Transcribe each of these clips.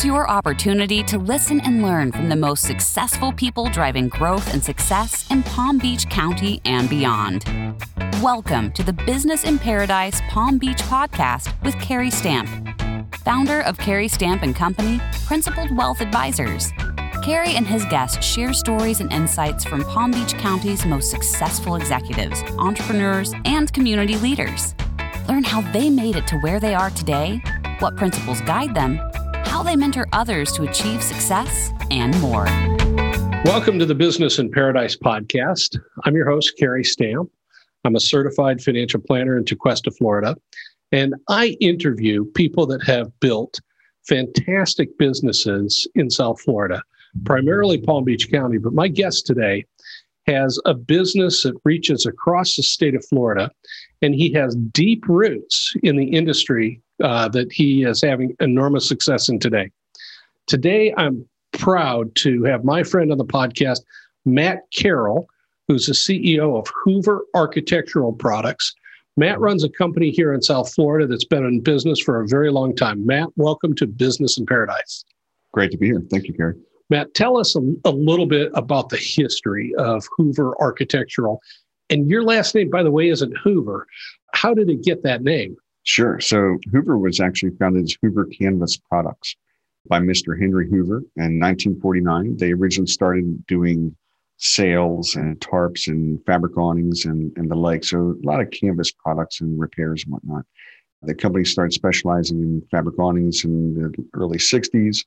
Here's your opportunity to listen and learn from the most successful people driving growth and success in Palm Beach County and beyond. Welcome to the Business in Paradise Palm Beach podcast with Gary Stamp, founder of Gary Stamp and Company, Principled Wealth Advisors. Gary and his guests share stories and insights from Palm Beach County's most successful executives, entrepreneurs, and community leaders. Learn how they made it to where they are today, what principles guide them, how they mentor others to achieve success, and more. Welcome to the Business in Paradise podcast. I'm your host, Gary Stamp. I'm a certified financial planner in Tequesta, Florida, and I interview people that have built fantastic businesses in South Florida primarily Palm Beach County. But my guest today has a business that reaches across the state of Florida, and he has deep roots in the industry uh, that he is having enormous success in today. Today, I'm proud to have my friend on the podcast, Matt Carroll, who's the CEO of Hoover Architectural Products. Matt runs a company here in South Florida that's been in business for a very long time. Matt, welcome to Business in Paradise. Great to be here. Thank you, Gary. Matt, tell us a, a, little bit about the history of Hoover Architectural. And your last name, by the way, isn't Hoover. How did it get that name? Sure. So Hoover was actually founded as Hoover Canvas Products by Mr. Henry Hoover in 1949. They originally started doing sails and tarps and fabric awnings and, and the like. So a lot of canvas products and repairs and whatnot. The company started specializing in fabric awnings in the early 60s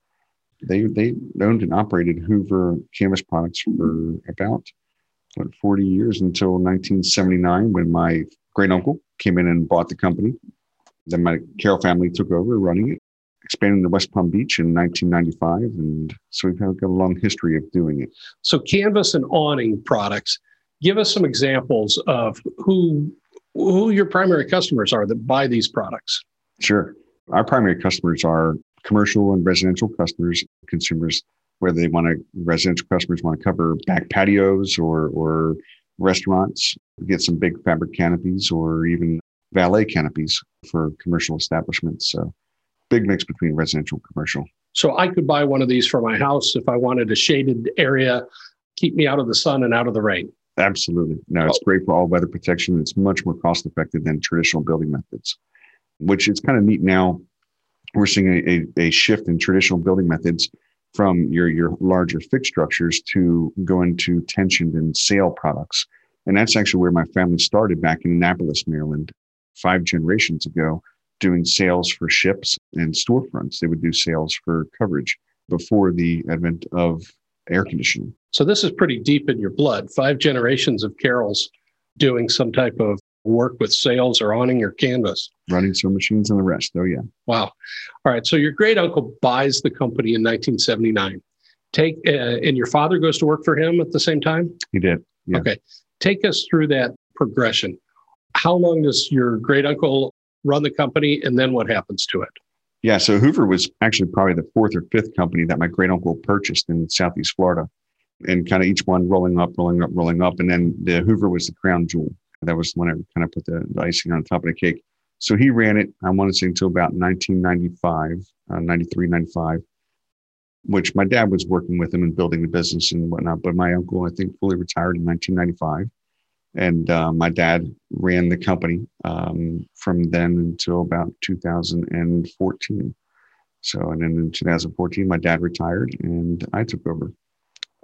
they they owned and operated Hoover Canvas Products for about what 40 years until 1979 when my great uncle came in and bought the company. Then my Carroll family took over running it, expanding to West Palm Beach in 1995, and so we've got a long history of doing it. So canvas and awning products. Give us some examples of who who your primary customers are that buy these products. Sure. Our primary customers are commercial and residential customers, consumers, whether they want to, residential customers want to cover back patios or, or restaurants, get some big fabric canopies or even valet canopies for commercial establishments. So big mix between residential and commercial. So I could buy one of these for my house if I wanted a shaded area, keep me out of the sun and out of the rain. Absolutely. No, it's oh. great for all weather protection. It's much more cost effective than traditional building methods, which is kind of neat now we're seeing a, a, a, shift in traditional building methods from your, your larger fixed structures to going to tensioned and sail products. And that's actually where my family started back in Annapolis, Maryland, five generations ago, doing sails for ships and storefronts. They would do sails for coverage before the advent of air conditioning. So this is pretty deep in your blood. Five generations of Carrolls doing some type of work with sails or awning your canvas. Running some machines and the rest. Oh, yeah. Wow. All right. So your great uncle buys the company in 1979. Take uh, and your father goes to work for him at the same time. He did. Yeah. Okay. Take us through that progression. How long does your great uncle run the company, and then what happens to it? Yeah. So Hoover was actually probably the fourth or fifth company that my great uncle purchased in Southeast Florida, and kind of each one rolling up, rolling up, rolling up, and then the Hoover was the crown jewel. That was when I kind of put the, the icing on top of the cake. So he ran it, I want to say until about 1995, uh, 93, 95, which my dad was working with him and building the business and whatnot. But my uncle, I think, fully retired in 1995. And uh, my dad ran the company um, from then until about 2014. So, and then in 2014, my dad retired and I took over.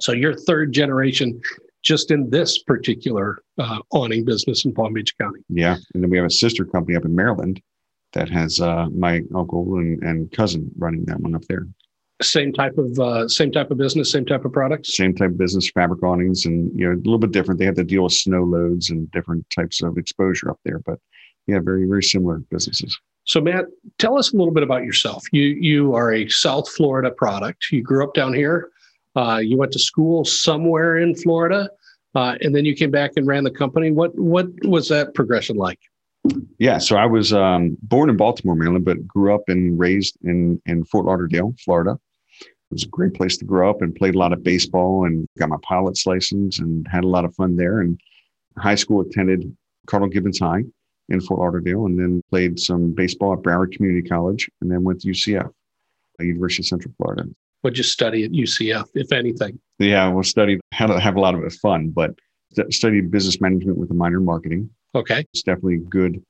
So, you're third generation just in this particular uh, awning business in Palm Beach County. Yeah. And then we have a sister company up in Maryland that has uh, my uncle and, and cousin running that one up there. Same type of uh, same type of business, same type of products. Same type of business, fabric awnings, and you know a little bit different. They have to deal with snow loads and different types of exposure up there, but yeah, very very similar businesses. So Matt, tell us a little bit about yourself. You you are a South Florida product. You grew up down here. Uh, you went to school somewhere in Florida, uh, and then you came back and ran the company. What what was that progression like? Yeah, so I was um, born in Baltimore, Maryland, but grew up and raised in in Fort Lauderdale, Florida. It was a great place to grow up and played a lot of baseball and got my pilot's license and had a lot of fun there. And high school attended Cardinal Gibbons High in Fort Lauderdale and then played some baseball at Broward Community College and then went to UCF uh, University of Central Florida. What'd you study at UCF, if anything? Yeah, we'll study how to have a lot of it fun, but studied business management with a minor in marketing. Okay. It's definitely good,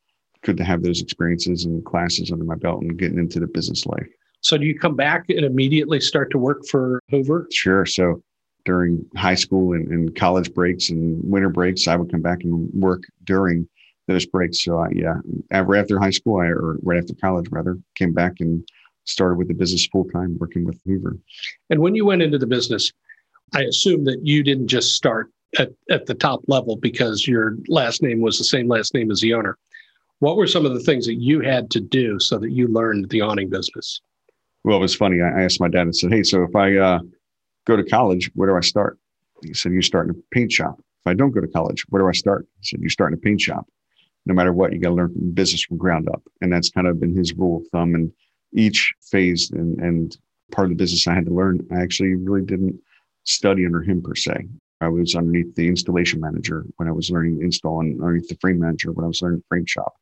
good to have those experiences and classes under my belt and getting into the business life. So do you come back and immediately start to work for Hoover? Sure. So during high school and, and college breaks and winter breaks, I would come back and work during those breaks. So I, yeah, uh, right after high school, I, or right after college rather, came back and started with the business full time, working with Hoover. And when you went into the business, I assume that you didn't just start at, at the top level because your last name was the same last name as the owner. What were some of the things that you had to do so that you learned the awning business? Well, it was funny. I asked my dad and said, Hey, so if I uh, go to college, where do I start? He said, You start in a paint shop. If I don't go to college, where do I start? He said, You start in a paint shop. No matter what, you got to learn business from ground up. And that's kind of been his rule of thumb. And each phase and, and part of the business I had to learn, I actually really didn't study under him per se. I was underneath the installation manager when I was learning install and underneath the frame manager when I was learning frame shop.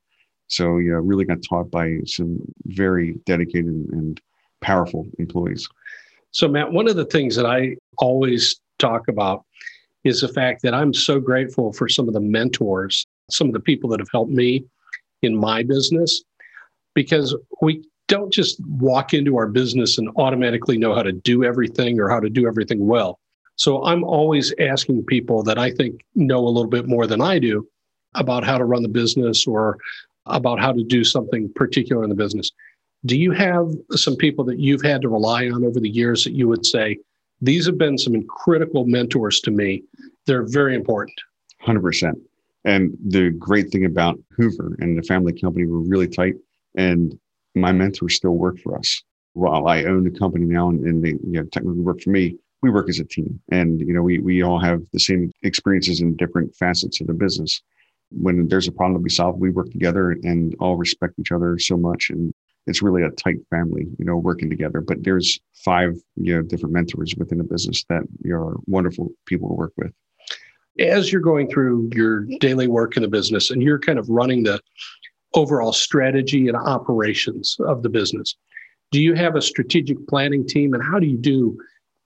So yeah, really got taught by some very dedicated and powerful employees. So Matt, one of the things that I always talk about is the fact that I'm so grateful for some of the mentors, some of the people that have helped me in my business, because we don't just walk into our business and automatically know how to do everything or how to do everything well. So I'm always asking people that I think know a little bit more than I do about how to run the business or about how to do something particular in the business. Do you have some people that you've had to rely on over the years that you would say, these have been some critical mentors to me? They're very important. 100%. And the great thing about Hoover and the family company, we're really tight. And my mentors still work for us. While I own the company now and, and they you know, technically work for me, we work as a team. And, you know, we, we all have the same experiences in different facets of the business. When there's a problem to be solved, we work together and all respect each other so much. And it's really a tight family, you know, working together. But there's five, you know, different mentors within the business that you are wonderful people to work with. As you're going through your daily work in the business and you're kind of running the overall strategy and operations of the business, do you have a strategic planning team and how do you do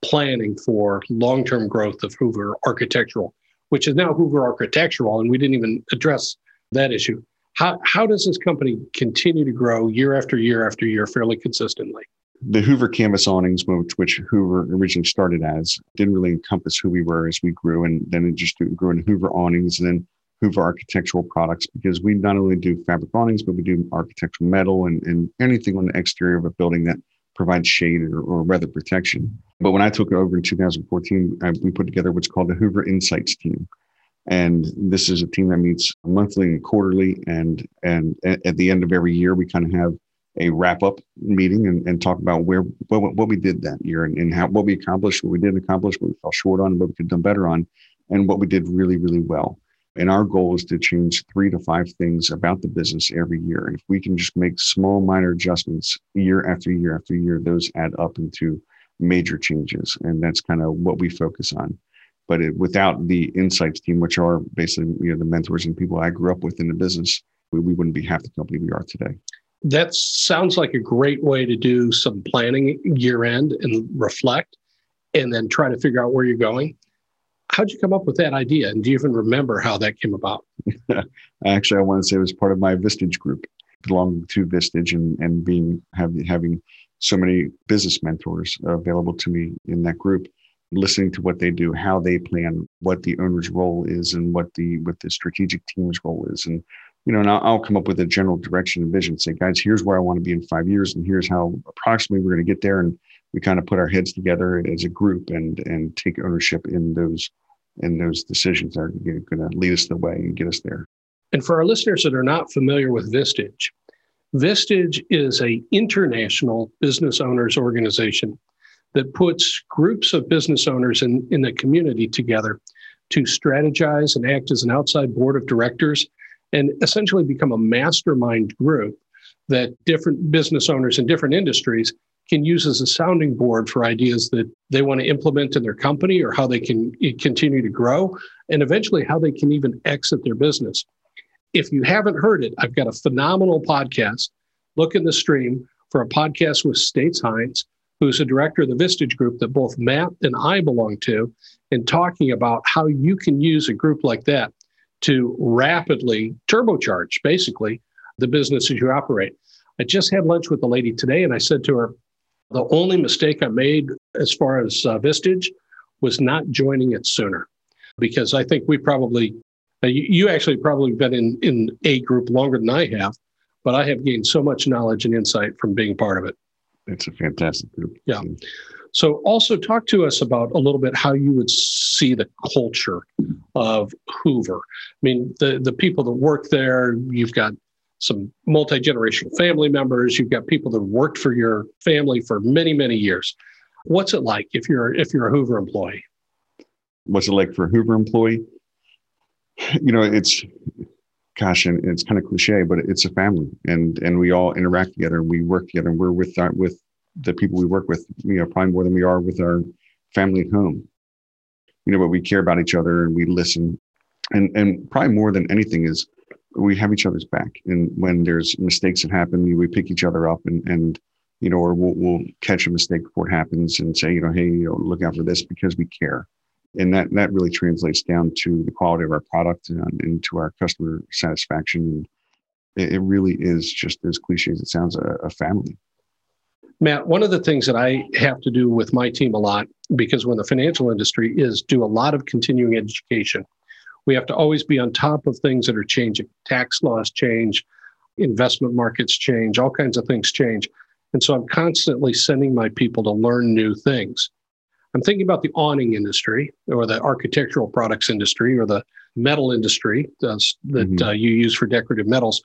planning for long-term growth of Hoover Architectural, which is now Hoover Architectural, and we didn't even address that issue. How, how does this company continue to grow year after year after year fairly consistently? The Hoover Canvas awnings, which, which Hoover originally started as, didn't really encompass who we were as we grew. And then it just grew into Hoover awnings and then Hoover architectural products because we not only do fabric awnings, but we do architectural metal and, and anything on the exterior of a building that provides shade or, or weather protection. But when I took over in 2014, I, we put together what's called the Hoover Insights team. And this is a team that meets monthly and quarterly. And, and at the end of every year, we kind of have a wrap up meeting and, and talk about where what, what we did that year and, and how what we accomplished, what we didn't accomplish, what we fell short on, what we could have done better on, and what we did really, really well. And our goal is to change three to five things about the business every year. And if we can just make small, minor adjustments year after year after year, those add up into major changes. And that's kind of what we focus on. But it, without the insights team, which are basically you know the mentors and people I grew up with in the business, we, we wouldn't be half the company we are today. That sounds like a great way to do some planning year end and reflect, and then try to figure out where you're going. How'd you come up with that idea? And do you even remember how that came about? Actually, I want to say it was part of my Vistage group, belonging to Vistage and, and being having having so many business mentors available to me in that group, listening to what they do, how they plan, what the owner's role is, and what the what the strategic team's role is, and you know, and I'll, I'll come up with a general direction and vision. Say, guys, here's where I want to be in five years, and here's how approximately we're going to get there. And we kind of put our heads together as a group and and take ownership in those in those decisions that are going to lead us the way and get us there. And for our listeners that are not familiar with Vistage, Vistage is a international business owners organization that puts groups of business owners in, in the community together to strategize and act as an outside board of directors and essentially become a mastermind group that different business owners in different industries can use as a sounding board for ideas that they want to implement in their company or how they can eh, continue to grow and eventually how they can even exit their business. If you haven't heard it, I've got a phenomenal podcast. Look in the stream for a podcast with States Hines, who's a director of the Vistage Group that both Matt and I belong to, and talking about how you can use a group like that to rapidly turbocharge, basically, the businesses you operate. I just had lunch with a lady today, and I said to her, the only mistake I made as far as uh, Vistage was not joining it sooner, because I think we probably, uh, you, you actually probably been in in a group longer than I have, but I have gained so much knowledge and insight from being part of it. It's a fantastic group. Yeah. So, also talk to us about a little bit how you would see the culture of Hoover. I mean, the the people that work there. You've got some multi generational family members. You've got people that worked for your family for many many years. What's it like if you're if you're a Hoover employee? What's it like for a Hoover employee? You know, it's gosh, and it's kind of cliche, but it's a family, and and we all interact together, and we work together, and we're with our, with the people we work with, you know, probably more than we are with our family at home. You know, but we care about each other and we listen, and and probably more than anything is we have each other's back, and when there's mistakes that happen, we pick each other up, and and you know, or we'll, we'll catch a mistake before it happens and say, you know, hey, you know, look out for this because we care and that that really translates down to the quality of our product and, and to our customer satisfaction. It, it, really is just as cliche as it sounds, a, a family. Matt, one of the things that I have to do with my team a lot, because when the financial industry is do a lot of continuing education, we have to always be on top of things that are changing. Tax laws change, investment markets change, all kinds of things change. And so I'm constantly sending my people to learn new things. I'm thinking about the awning industry or the architectural products industry or the metal industry uh, that mm-hmm. uh, you use for decorative metals.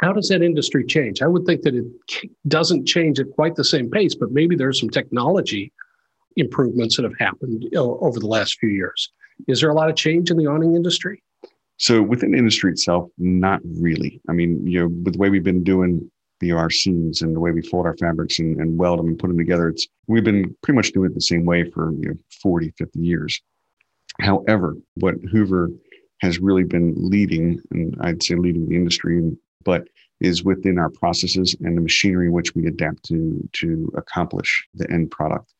How does that industry change? I would think that it doesn't change at quite the same pace, but maybe there's some technology improvements that have happened over the last few years. Is there a lot of change in the awning industry? So within the industry itself, not really. I mean, you know, with the way we've been doing our seams and the way we fold our fabrics and, and weld them and put them together. It's we've been pretty much doing it the same way for you know 40, 50 years. However, what Hoover has really been leading, and I'd say leading the industry, but is within our processes and the machinery in which we adapt to to accomplish the end product.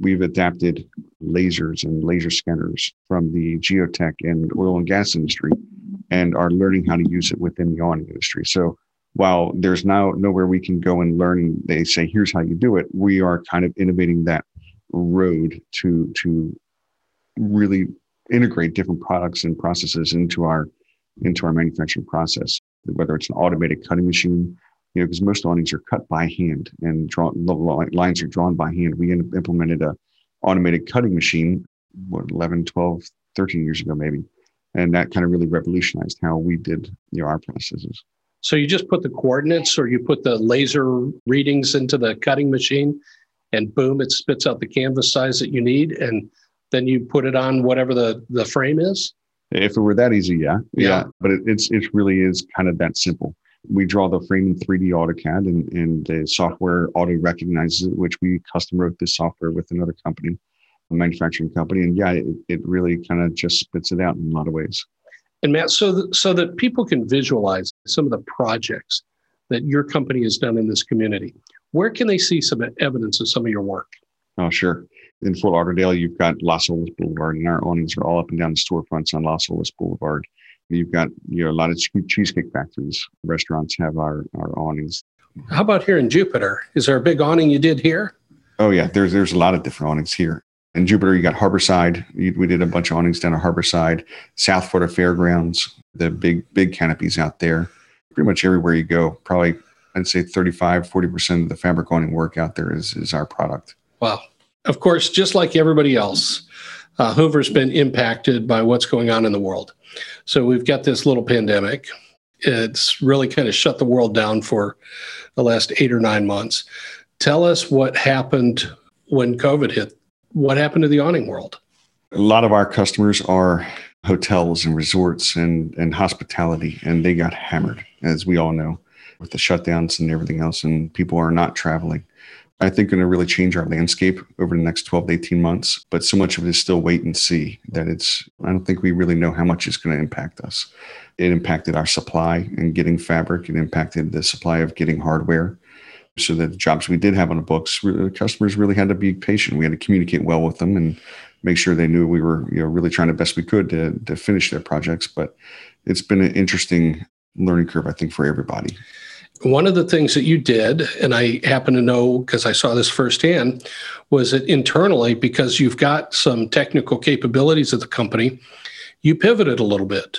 We've adapted lasers and laser scanners from the geotech and oil and gas industry and are learning how to use it within the awning industry. So while there's now nowhere we can go and learn, they say, here's how you do it. We are kind of innovating that road to, to really integrate different products and processes into our, into our manufacturing process, whether it's an automated cutting machine, you know, because most awnings are cut by hand and drawn, lines are drawn by hand. We implemented a automated cutting machine, what, 11, 12, 13 years ago, maybe. And that kind of really revolutionized how we did, you know, our processes. So you just put the coordinates or you put the laser readings into the cutting machine and boom, it spits out the canvas size that you need. And then you put it on whatever the, the frame is. If it were that easy, yeah. Yeah. yeah. But it, it's, it really is kind of that simple. We draw the frame in 3D AutoCAD and, and the software auto recognizes it, which we custom wrote this software with another company, a manufacturing company. And yeah, it, it really kind of just spits it out in a lot of ways. And Matt, so that, so that people can visualize some of the projects that your company has done in this community, where can they see some evidence of some of your work? Oh, sure. In Fort Lauderdale, you've got Las Olas Boulevard, and our awnings are all up and down the storefronts on Las Olas Boulevard. You've got you know a lot of cheesecake factories, restaurants have our our awnings. How about here in Jupiter? Is there a big awning you did here? Oh yeah, there's there's a lot of different awnings here in Jupiter, you got Harborside. We did a bunch of awnings down at Harborside, South Florida Fairgrounds, the big, big canopies out there. Pretty much everywhere you go, probably I'd say 35, 40% of the fabric awning work out there is, is our product. Wow. Of course, just like everybody else, uh, Hoover's been impacted by what's going on in the world. So we've got this little pandemic. It's really kind of shut the world down for the last eight or nine months. Tell us what happened when COVID hit what happened to the awning world? A lot of our customers are hotels and resorts and, and hospitality, and they got hammered, as we all know, with the shutdowns and everything else, and people are not traveling. I think going to really change our landscape over the next 12 to 18 months, but so much of it is still wait and see that it's, I don't think we really know how much it's going to impact us. It impacted our supply and getting fabric. It impacted the supply of getting hardware so that the jobs we did have on the books, customers really had to be patient. We had to communicate well with them and make sure they knew we were you know really trying the best we could to to finish their projects. But it's been an interesting learning curve, I think, for everybody. One of the things that you did, and I happen to know because I saw this firsthand, was that internally, because you've got some technical capabilities of the company, you pivoted a little bit.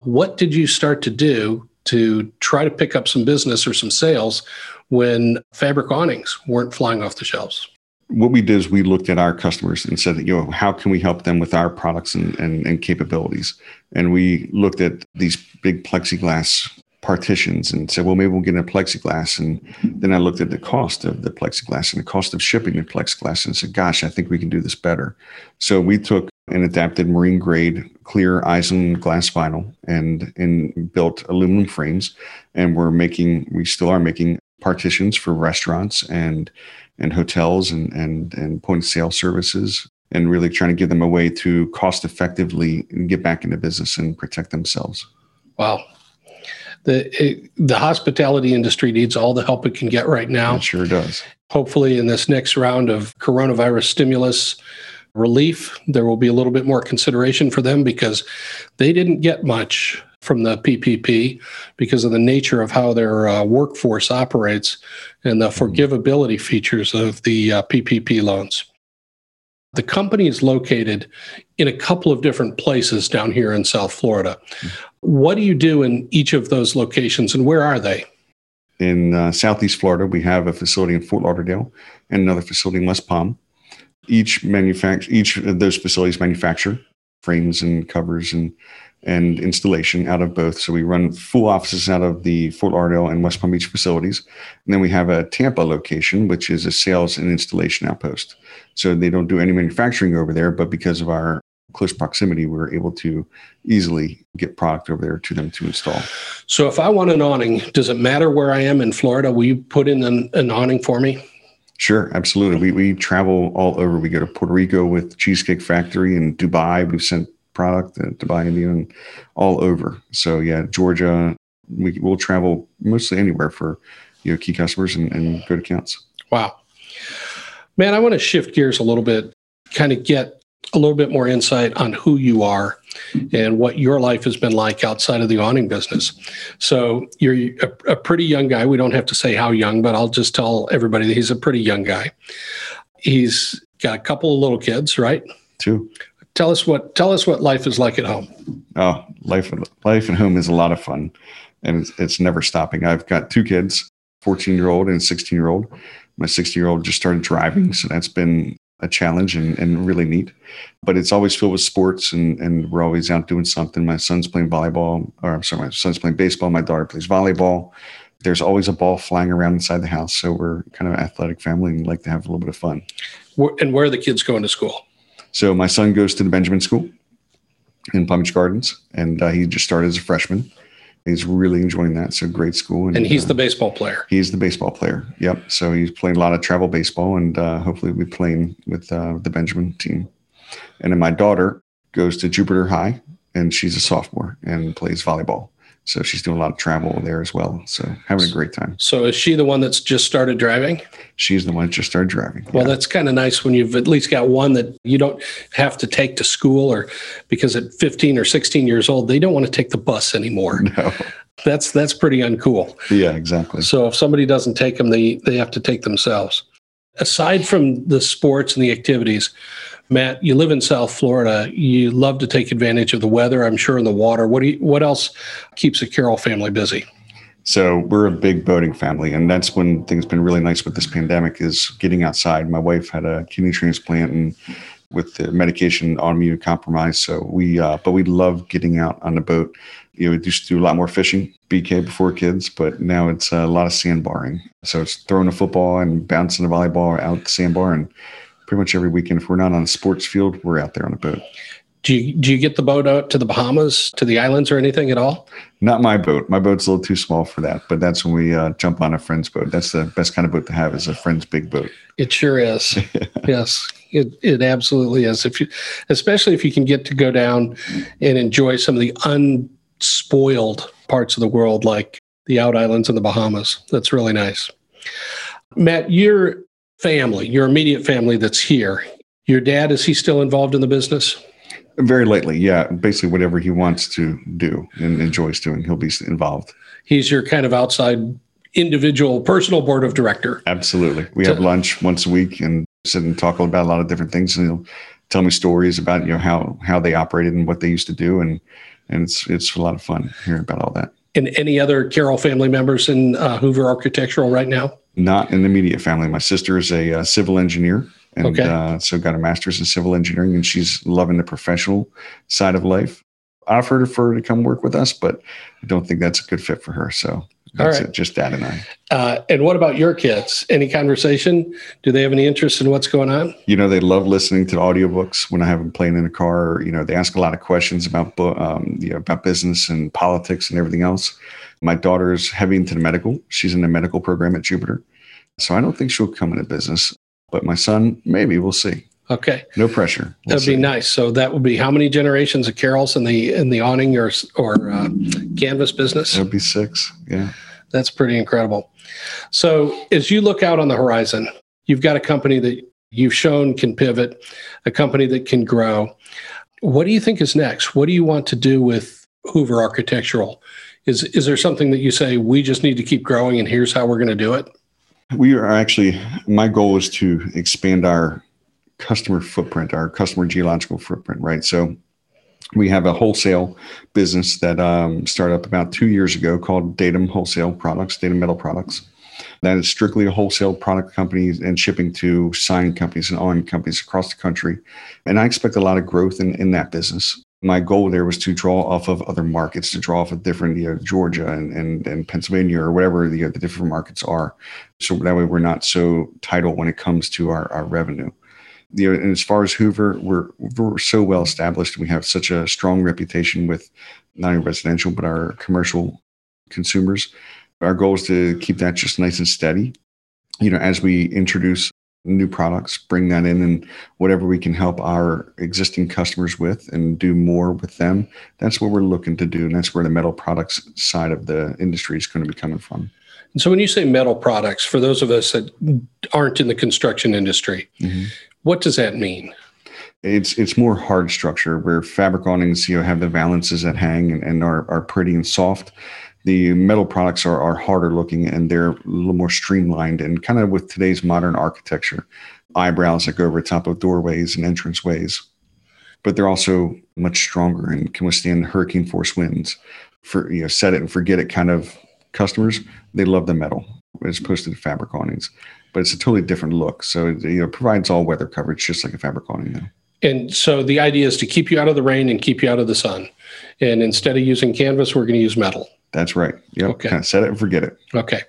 What did you start to do to try to pick up some business or some sales when fabric awnings weren't flying off the shelves? What we did is we looked at our customers and said, you know, how can we help them with our products and, and, and capabilities? And we looked at these big plexiglass partitions and said, well, maybe we'll get a plexiglass. And then I looked at the cost of the plexiglass and the cost of shipping the plexiglass and said, gosh, I think we can do this better. So we took an adapted marine grade clear Eisenglass vinyl and, and built aluminum frames. And we're making, we still are making partitions for restaurants and and hotels and and and point of sale services and really trying to give them a way to cost effectively get back into business and protect themselves. Wow. The it, the hospitality industry needs all the help it can get right now. It sure does. Hopefully in this next round of coronavirus stimulus relief, there will be a little bit more consideration for them because they didn't get much from the PPP because of the nature of how their uh, workforce operates and the forgivability features of the uh, PPP loans. The company is located in a couple of different places down here in South Florida. What do you do in each of those locations and where are they? In uh, Southeast Florida, we have a facility in Fort Lauderdale and another facility in West Palm. Each manufacture, each of those facilities manufacture frames and covers and and installation out of both. So we run full offices out of the Fort Lauderdale and West Palm Beach facilities. And then we have a Tampa location, which is a sales and installation outpost. So they don't do any manufacturing over there, but because of our close proximity, we're able to easily get product over there to them to install. So if I want an awning, does it matter where I am in Florida? Will you put in an, an awning for me? Sure, absolutely. We, we travel all over. We go to Puerto Rico with Cheesecake Factory and Dubai. We've sent product to buy Indian all over. So yeah, Georgia, we will travel mostly anywhere for you know key customers and, and good accounts. Wow, man, I want to shift gears a little bit, kind of get a little bit more insight on who you are and what your life has been like outside of the awning business. So you're a, a, pretty young guy. We don't have to say how young, but I'll just tell everybody that he's a pretty young guy. He's got a couple of little kids, right? Two. Tell us what tell us what life is like at home. Oh, life life at home is a lot of fun, and it's, it's never stopping. I've got two kids, fourteen year old and sixteen year old. My sixteen year old just started driving, so that's been a challenge and, and really neat. But it's always filled with sports, and and we're always out doing something. My son's playing volleyball, or I'm sorry, my son's playing baseball. My daughter plays volleyball. There's always a ball flying around inside the house, so we're kind of an athletic family and like to have a little bit of fun. And where are the kids going to school? So my son goes to the Benjamin School in Palm Beach Gardens, and uh, he just started as a freshman. He's really enjoying that. A great school. And, and he's uh, the baseball player. He's the baseball player. Yep. So he's playing a lot of travel baseball, and uh, hopefully we'll be playing with uh, the Benjamin team. And then my daughter goes to Jupiter High, and she's a sophomore and plays volleyball. So she's doing a lot of travel there as well. So having a great time. So is she the one that's just started driving? She's the one that just started driving. Well, yeah. that's kind of nice when you've at least got one that you don't have to take to school or because at 15 or 16 years old, they don't want to take the bus anymore. No. That's that's pretty uncool. Yeah, exactly. So if somebody doesn't take them, they they have to take themselves. Aside from the sports and the activities, Matt, you live in South Florida. You love to take advantage of the weather, I'm sure, and the water. What do you, what else keeps the Carroll family busy? So we're a big boating family, and that's when things been really nice with this pandemic is getting outside. My wife had a kidney transplant and with the medication autoimmune compromise. So we, uh, but we love getting out on the boat. You know, we used to do a lot more fishing, BK before kids, but now it's a lot of sandbarring. So it's throwing a football and bouncing a volleyball out the sandbar and pretty much every weekend. If we're not on a sports field, we're out there on a boat. Do you, do you get the boat out to the Bahamas, to the islands, or anything at all? Not my boat. My boat's a little too small for that. But that's when we uh, jump on a friend's boat. That's the best kind of boat to have is a friend's big boat. It sure is. yes, it it absolutely is. If you, especially if you can get to go down and enjoy some of the unspoiled parts of the world, like the out islands and the Bahamas. That's really nice. Matt, your family, your immediate family that's here, your dad, is he still involved in the business? Very lately, yeah. Basically, whatever he wants to do and enjoys doing, he'll be involved. He's your kind of outside individual personal board of director. Absolutely. We have lunch once a week and sit and talk about a lot of different things. And he'll tell me stories about you know how how they operated and what they used to do, and and it's it's a lot of fun hearing about all that. And any other Carroll family members in uh, Hoover Architectural right now? Not in the immediate family. My sister is a uh, civil engineer, and Okay. uh, so got a master's in civil engineering, and she's loving the professional side of life. I offered for her to come work with us, but I don't think that's a good fit for her. So that's right. it, just dad and I. Uh, and what about your kids? Any conversation? Do they have any interest in what's going on? you know they love listening to audiobooks when i have them playing in the car you know they ask a lot of questions about um, you know, about business and politics and everything else my daughter is heavy into the medical she's in the medical program at jupiter so i don't think she'll come into business but my son maybe we'll see Okay, no pressure We'll that'd be nice. So that would be how many generations of Carrolls in the in the awning or or uh, canvas business? That'd be six yeah That's pretty incredible. So, as you look out on the horizon, you've got a company that you've shown can pivot, a company that can grow. What do you think is next? What do you want to do with Hoover Architectural? Is is there something that you say we just need to keep growing and here's how we're going to do it? we are actually my goal is to expand our customer footprint our customer geological footprint right? So we have a wholesale business that um, started up about two years ago called datum wholesale products datum metal products. That is strictly a wholesale product company and shipping to sign companies and awning companies across the country. And i expect a lot of growth in, in that business my goal there was to draw off of other markets to draw off of different you know georgia and, and, and pennsylvania or whatever the, the different markets are. So that way we're not so title when it comes to our, our revenue. You know and as far as hoover we're we're so well established. We have such a strong reputation with not only residential but our commercial consumers. Our goal is to keep that just nice and steady. You know as we introduce new products bring that in and whatever we can help our existing customers with and do more with them that's what we're looking to do and that's where the metal products side of the industry is going to be coming from. And so, when you say metal products, for those of us that aren't in the construction industry, mm-hmm. what does that mean? it's it's more hard structure where fabric awnings you know have the valances that hang and, and are, are pretty and soft the metal products are, are harder looking and they're a little more streamlined and kind of with today's modern architecture eyebrows that go over top of doorways and entranceways but they're also much stronger and can withstand hurricane force winds for you know set it and forget it kind of customers they love the metal as opposed to the fabric awnings but it's a totally different look so it you know provides all weather coverage just like a fabric awning And so the idea is to keep you out of the rain and keep you out of the sun. And instead of using canvas, we're going to use metal. That's right. Yep. Okay. Kind of set it and forget it. Okay.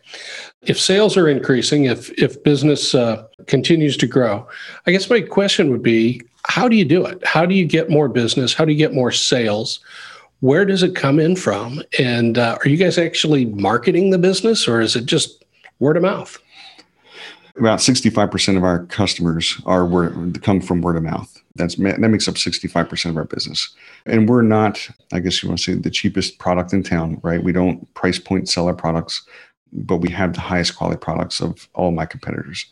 If sales are increasing, if if business uh, continues to grow, I guess my question would be, how do you do it? How do you get more business? How do you get more sales? Where does it come in from? And uh, are you guys actually marketing the business, or is it just word of mouth? About 65% of our customers are word, come from word of mouth. That's that makes up 65% of our business. And we're not, I guess you want to say, the cheapest product in town, right? We don't price point sell our products, but we have the highest quality products of all my competitors.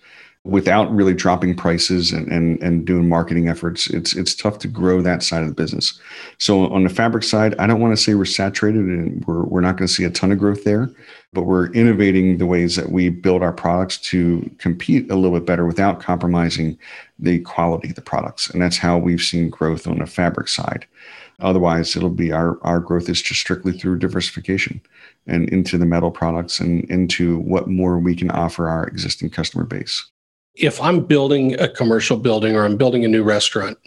Without really dropping prices and, and, and doing marketing efforts, it's it's tough to grow that side of the business. So on the fabric side, I don't want to say we're saturated and we're, we're not going to see a ton of growth there, but we're innovating the ways that we build our products to compete a little bit better without compromising the quality of the products. And that's how we've seen growth on the fabric side. Otherwise, it'll be our, our growth is just strictly through diversification and into the metal products and into what more we can offer our existing customer base. If I'm building a commercial building or I'm building a new restaurant,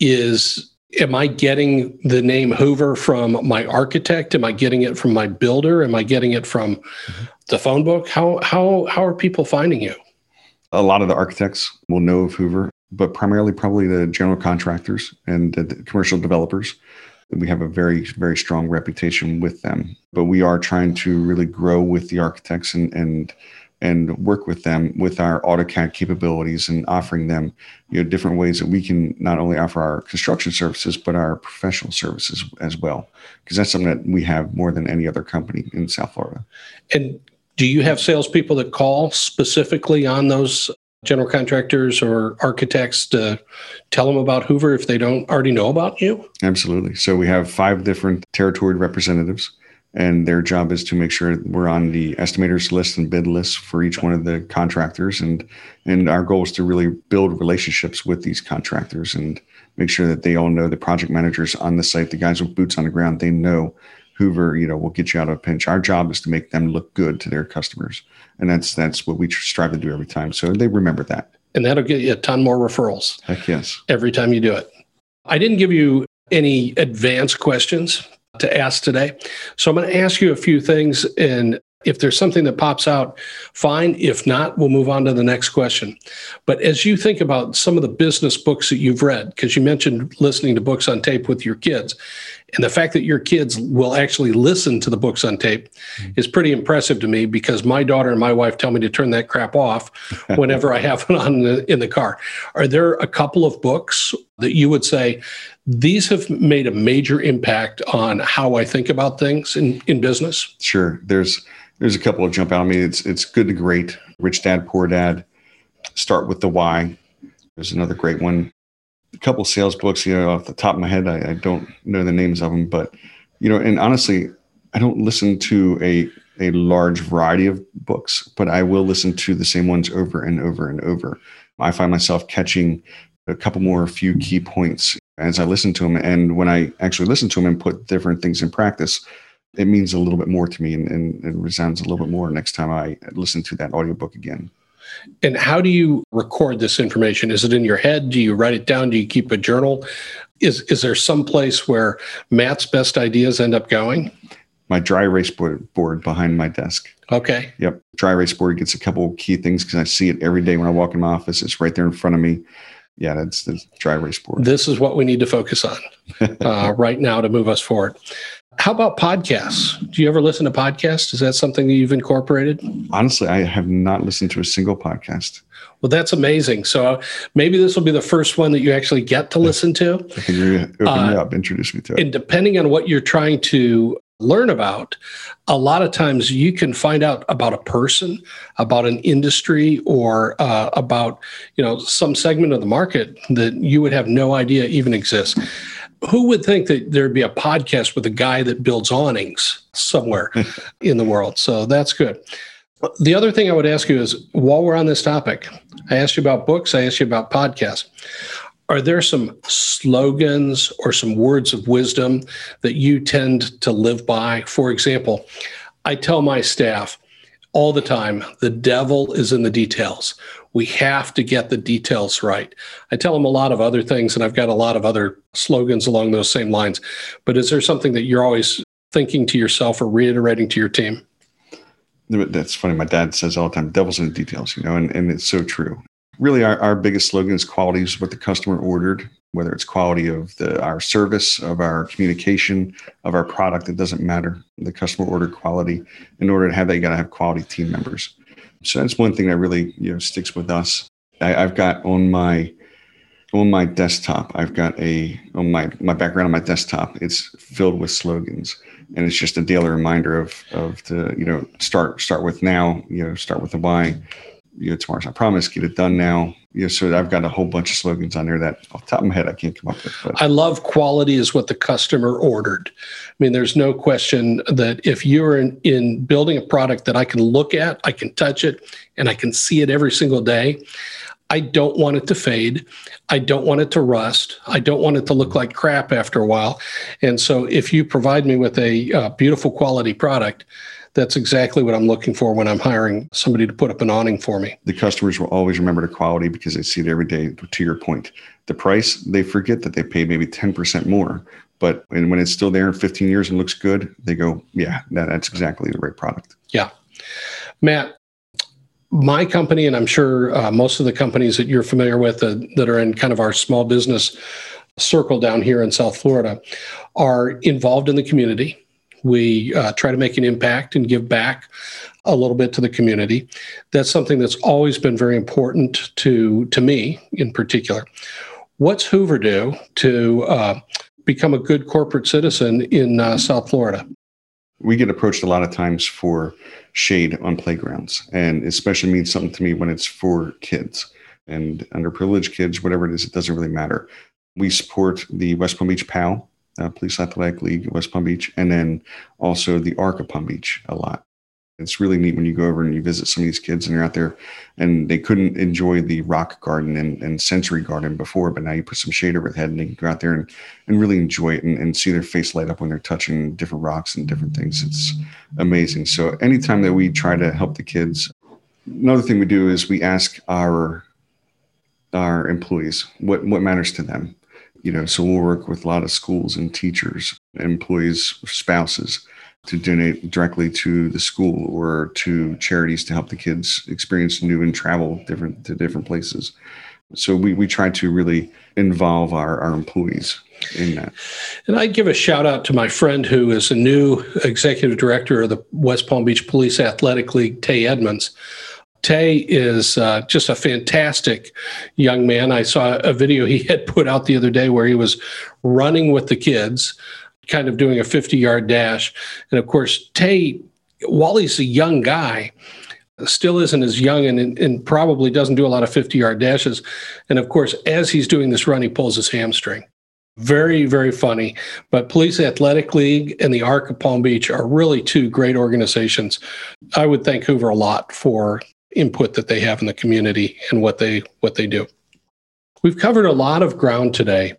is am I getting the name Hoover from my architect? Am I getting it from my builder? Am I getting it from the phone book? How how how are people finding you? A lot of the architects will know of Hoover, but primarily probably the general contractors and the, the commercial developers. We have a very, very strong reputation with them, but we are trying to really grow with the architects and and and work with them with our AutoCAD capabilities and offering them you know different ways that we can not only offer our construction services but our professional services as well because that's something that we have more than any other company in South Florida. And Do you have salespeople that call specifically on those general contractors or architects to tell them about Hoover if they don't already know about you? Absolutely. So we have five different territory representatives, and their job is to make sure we're on the estimators list and bid list for each one of the contractors. And and our goal is to really build relationships with these contractors and make sure that they all know the project managers on the site, the guys with boots on the ground, they know Hoover, you know, will get you out of a pinch. Our job is to make them look good to their customers, and that's that's what we strive to do every time. So they remember that, and that'll get you a ton more referrals. Heck yes, every time you do it. I didn't give you any advanced questions to ask today, so I'm going to ask you a few things, and if there's something that pops out, fine. If not, we'll move on to the next question. But as you think about some of the business books that you've read, because you mentioned listening to books on tape with your kids, and the fact that your kids will actually listen to the books on tape mm-hmm. is pretty impressive to me because my daughter and my wife tell me to turn that crap off whenever I have it on in the, in the car. Are there a couple of books that you would say these have made a major impact on how I think about things in, in business? Sure. There's there's a couple of jump out. I mean, it's it's good to great. Rich Dad, Poor Dad. Start with the why. There's another great one a couple of sales books, you know, off the top of my head, I, I, don't know the names of them, but you know, and honestly, I don't listen to a a large variety of books, but I will listen to the same ones over and over and over. I find myself catching a couple more a few key points as I listen to them, and when I actually listen to them and put different things in practice, it means a little bit more to me and, and it resounds a little bit more next time I listen to that audiobook again. And how do you record this information? Is it in your head? Do you write it down? Do you keep a journal? Is is there some place where Matt's best ideas end up going? My dry erase board, board behind my desk. Okay. Yep. Dry erase board gets a couple key things because I see it every day when I walk in my office. It's right there in front of me. Yeah, that's the dry erase board. This is what we need to focus on uh, right now to move us forward. How about podcasts? Do you ever listen to podcasts? Is that something that you've incorporated? Honestly, I have not listened to a single podcast. Well, that's amazing. So maybe this will be the first one that you actually get to listen to. I can you open uh, me up, introduce me to it. And depending on what you're trying to learn about, a lot of times you can find out about a person, about an industry, or uh, about you know some segment of the market that you would have no idea even exists who would think that there'd be a podcast with a guy that builds awnings somewhere in the world? So that's good. The other thing I would ask you is while we're on this topic, I asked you about books, I asked you about podcasts. Are there some slogans or some words of wisdom that you tend to live by? For example, I tell my staff all the time the devil is in the details. We have to get the details right. I tell them a lot of other things, and I've got a lot of other slogans along those same lines. But is there something that you're always thinking to yourself or reiterating to your team? That's funny. My dad says all the time, devil's in the details, you know, and, and it's so true. Really, our, our biggest slogan is quality is what the customer ordered, whether it's quality of the, our service, of our communication, of our product, it doesn't matter. The customer ordered quality. In order to have that, you got to have quality team members. So that's one thing that really you know sticks with us. I, have got on my on my desktop, I've got a on my my background on my desktop. It's filled with slogans, and it's just a daily reminder of of the you know start start with now. You know start with the why. You know tomorrow's I promise. Get it done now. You know, so I've got a whole bunch of slogans on there that off the top of my head I can't come up with. But. I love quality is what the customer ordered. I mean, there's no question that if you're in, in building a product that I can look at, I can touch it, and I can see it every single day. I don't want it to fade. I don't want it to rust. I don't want it to look like crap after a while. And so, if you provide me with a uh, beautiful quality product, that's exactly what I'm looking for when I'm hiring somebody to put up an awning for me. The customers will always remember the quality because they see it every day. To your point, the price, they forget that they paid maybe 10% more. But and when it's still there in 15 years and looks good, they go, yeah, that, that's exactly the right product. Yeah. Matt, my company, and I'm sure uh, most of the companies that you're familiar with uh, that are in kind of our small business circle down here in South Florida, are involved in the community. We uh, try to make an impact and give back a little bit to the community. That's something that's always been very important to to me in particular. What's Hoover do to uh, become a good corporate citizen in uh, South Florida? we get approached a lot of times for shade on playgrounds, and especially means something to me when it's for kids and underprivileged kids, whatever it is, it doesn't really matter. We support the West Palm Beach PAL, uh, Police Athletic League, West Palm Beach, and then also the ARC of Palm Beach a lot. It's really neat when you go over and you visit some of these kids and you're out there and they couldn't enjoy the rock garden and, and sensory garden before, but now you put some shade over the head and they can go out there and, and really enjoy it and, and see their face light up when they're touching different rocks and different things. It's amazing. So anytime that we try to help the kids, another thing we do is we ask our our employees what what matters to them you know so we'll work with a lot of schools and teachers employees spouses to donate directly to the school or to charities to help the kids experience new and travel different to different places. So we, we try to really involve our, our employees in that. And I'd give a shout out to my friend who is a new executive director of the West Palm Beach Police Athletic League, Tay Edmonds. Tay is uh, just a fantastic young man. I saw a video he had put out the other day where he was running with the kids kind of doing a 50 yard dash. And of course, Tay, while he's a young guy, still isn't as young and, and probably doesn't do a lot of 50 yard dashes. And of course, as he's doing this run, he pulls his hamstring. Very, very funny. But Police Athletic League and the Arc of Palm Beach are really two great organizations. I would thank Hoover a lot for input that they have in the community and what they what they do. We've covered a lot of ground today.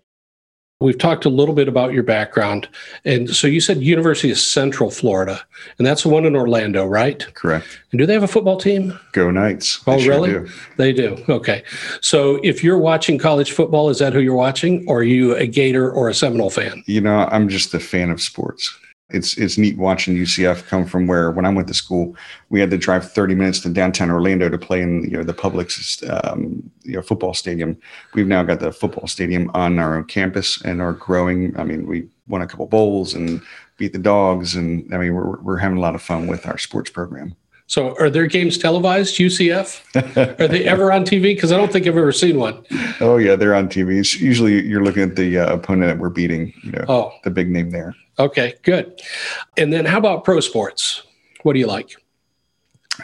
We've talked a little bit about your background. And so you said University of Central Florida, and that's the one in Orlando, right? Correct. And do they have a football team? Go Knights. Oh, they really? do. They do. Okay. So if you're watching college football, is that who you're watching? Or are you a Gator or a Seminole fan? You know, I'm just a fan of sports it's it's neat watching UCF come from where when I went to school, we had to drive 30 minutes to downtown Orlando to play in you know the Publix um, you know football stadium. We've now got the football stadium on our own campus and are growing. I mean, we won a couple bowls and beat the dogs, and I mean we're we're having a lot of fun with our sports program. So, are their games televised? UCF? are they ever on TV? Because I don't think I've ever seen one. Oh yeah, they're on TV. It's usually you're looking at the uh, opponent that we're beating. You know, oh. the big name there. Okay, good. And then how about pro sports? What do you like?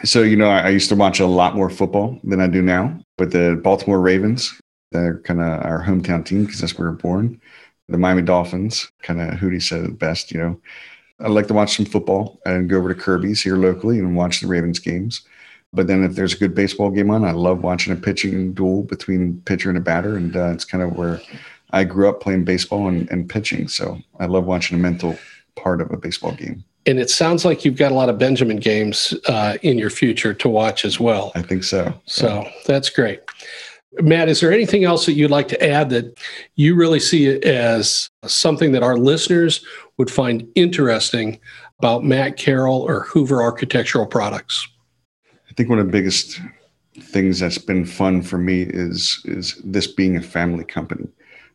So, you know, I, I used to watch a lot more football than I do now, but the Baltimore Ravens, they're kind of our hometown team because that's where we're born. The Miami Dolphins, kind of Hootie said it best, you know. I like to watch some football and go over to Kirby's here locally and watch the Ravens games. But then if there's a good baseball game on, I love watching a pitching duel between pitcher and a batter. And uh, it's kind of where I grew up playing baseball and, and pitching, so I love watching the mental part of a baseball game. And it sounds like you've got a lot of Benjamin games uh, in your future to watch as well. I think so. So yeah. that's great. Matt, is there anything else that you'd like to add that you really see as something that our listeners would find interesting about Matt Carroll or Hoover Architectural Products? I think one of the biggest things that's been fun for me is is this being a family company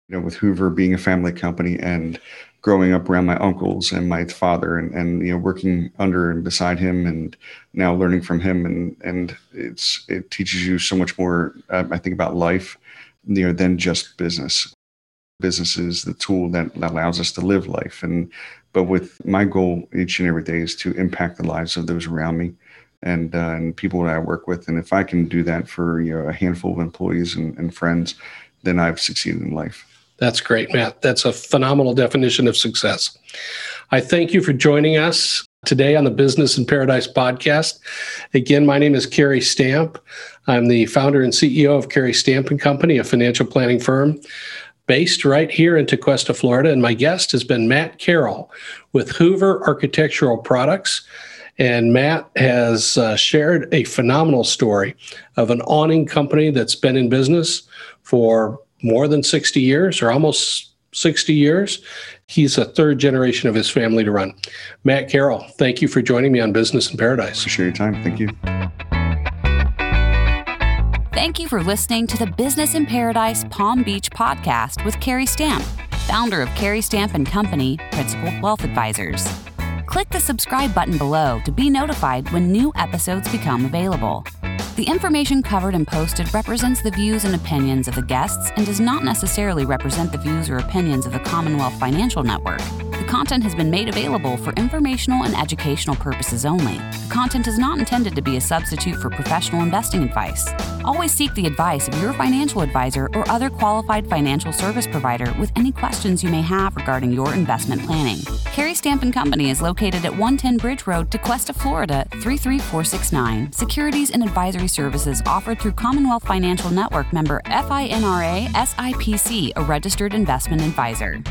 you know, with Hoover being a family company and growing up around my uncles and my father and, and you know working under and beside him and now learning from him and and it's it teaches you so much more uh, I think about life you know than just business business is the tool that allows us to live life and but with my goal each and every day is to impact the lives of those around me and uh, and people that I work with and if I can do that for you know a handful of employees and, and friends then I've succeeded in life. That's great, Matt. That's a phenomenal definition of success. I thank you for joining us today on the Business in Paradise podcast. Again, my name is Cary Stamp. I'm the founder and CEO of Cary Stamp and Company, a financial planning firm based right here in Tequesta, Florida. And my guest has been Matt Carroll with Hoover Architectural Products. And Matt has uh, shared a phenomenal story of an awning company that's been in business for more than 60 years or almost 60 years. He's a third generation of his family to run. Matt Carroll, thank you for joining me on Business in Paradise. Appreciate your time. Thank you. Thank you for listening to the Business in Paradise Palm Beach podcast with Cary Stamp, founder of Cary Stamp and Company, Principal Wealth Advisors. Click the subscribe button below to be notified when new episodes become available. The information covered and posted represents the views and opinions of the guests and does not necessarily represent the views or opinions of the Commonwealth Financial Network, the content has been made available for informational and educational purposes only. The content is not intended to be a substitute for professional investing advice. Always seek the advice of your financial advisor or other qualified financial service provider with any questions you may have regarding your investment planning. Cary Stamp Company is located at 110 Bridge Road, Tequesta, Florida 33469. Securities and advisory services offered through Commonwealth Financial Network member FINRA SIPC, a registered investment advisor.